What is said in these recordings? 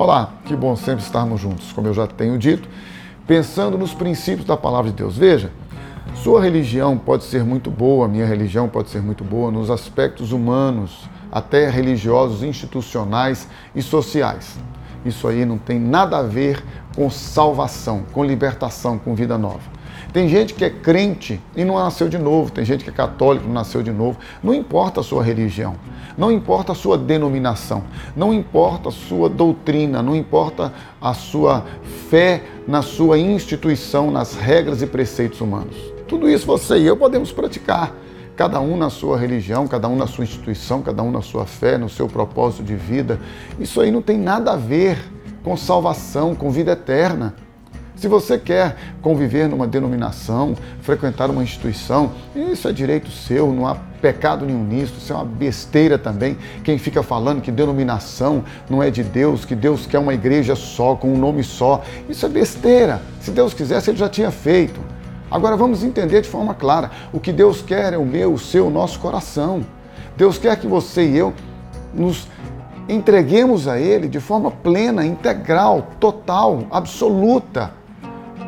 Olá, que bom sempre estarmos juntos, como eu já tenho dito, pensando nos princípios da palavra de Deus. Veja, sua religião pode ser muito boa, minha religião pode ser muito boa nos aspectos humanos, até religiosos, institucionais e sociais. Isso aí não tem nada a ver com salvação, com libertação, com vida nova. Tem gente que é crente e não nasceu de novo, tem gente que é católico e não nasceu de novo. Não importa a sua religião, não importa a sua denominação, não importa a sua doutrina, não importa a sua fé na sua instituição, nas regras e preceitos humanos. Tudo isso você e eu podemos praticar cada um na sua religião, cada um na sua instituição, cada um na sua fé, no seu propósito de vida. Isso aí não tem nada a ver com salvação, com vida eterna. Se você quer conviver numa denominação, frequentar uma instituição, isso é direito seu, não há pecado nenhum nisso, isso é uma besteira também. Quem fica falando que denominação não é de Deus, que Deus quer uma igreja só, com um nome só, isso é besteira. Se Deus quisesse, ele já tinha feito. Agora vamos entender de forma clara: o que Deus quer é o meu, o seu, o nosso coração. Deus quer que você e eu nos entreguemos a Ele de forma plena, integral, total, absoluta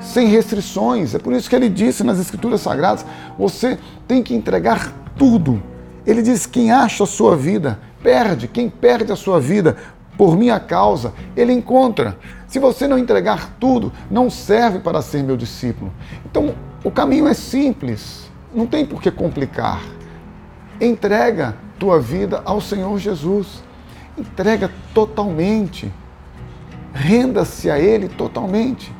sem restrições. É por isso que ele disse nas Escrituras Sagradas: você tem que entregar tudo. Ele diz: quem acha a sua vida, perde. Quem perde a sua vida por minha causa, ele encontra. Se você não entregar tudo, não serve para ser meu discípulo. Então, o caminho é simples, não tem por que complicar. Entrega tua vida ao Senhor Jesus. Entrega totalmente. Renda-se a Ele totalmente.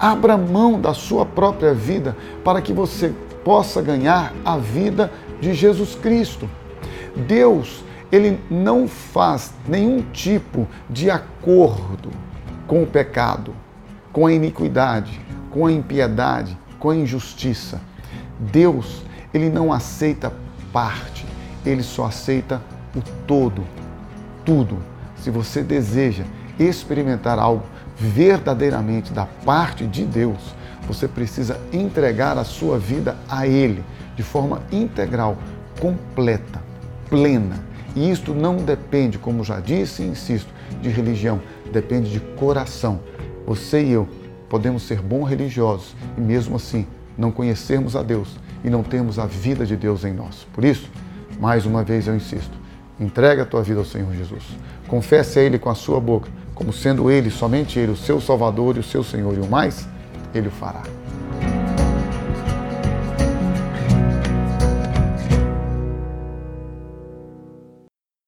Abra mão da sua própria vida para que você possa ganhar a vida de Jesus Cristo. Deus, ele não faz nenhum tipo de acordo com o pecado, com a iniquidade, com a impiedade, com a injustiça. Deus, ele não aceita parte, ele só aceita o todo, tudo. Se você deseja experimentar algo verdadeiramente da parte de Deus, você precisa entregar a sua vida a Ele de forma integral, completa, plena. E isto não depende, como já disse e insisto, de religião, depende de coração. Você e eu podemos ser bons religiosos e mesmo assim não conhecermos a Deus e não termos a vida de Deus em nós. Por isso, mais uma vez eu insisto, entrega a tua vida ao Senhor Jesus. Confesse a Ele com a sua boca como sendo Ele, somente Ele, o seu Salvador e o seu Senhor, e o mais, Ele o fará.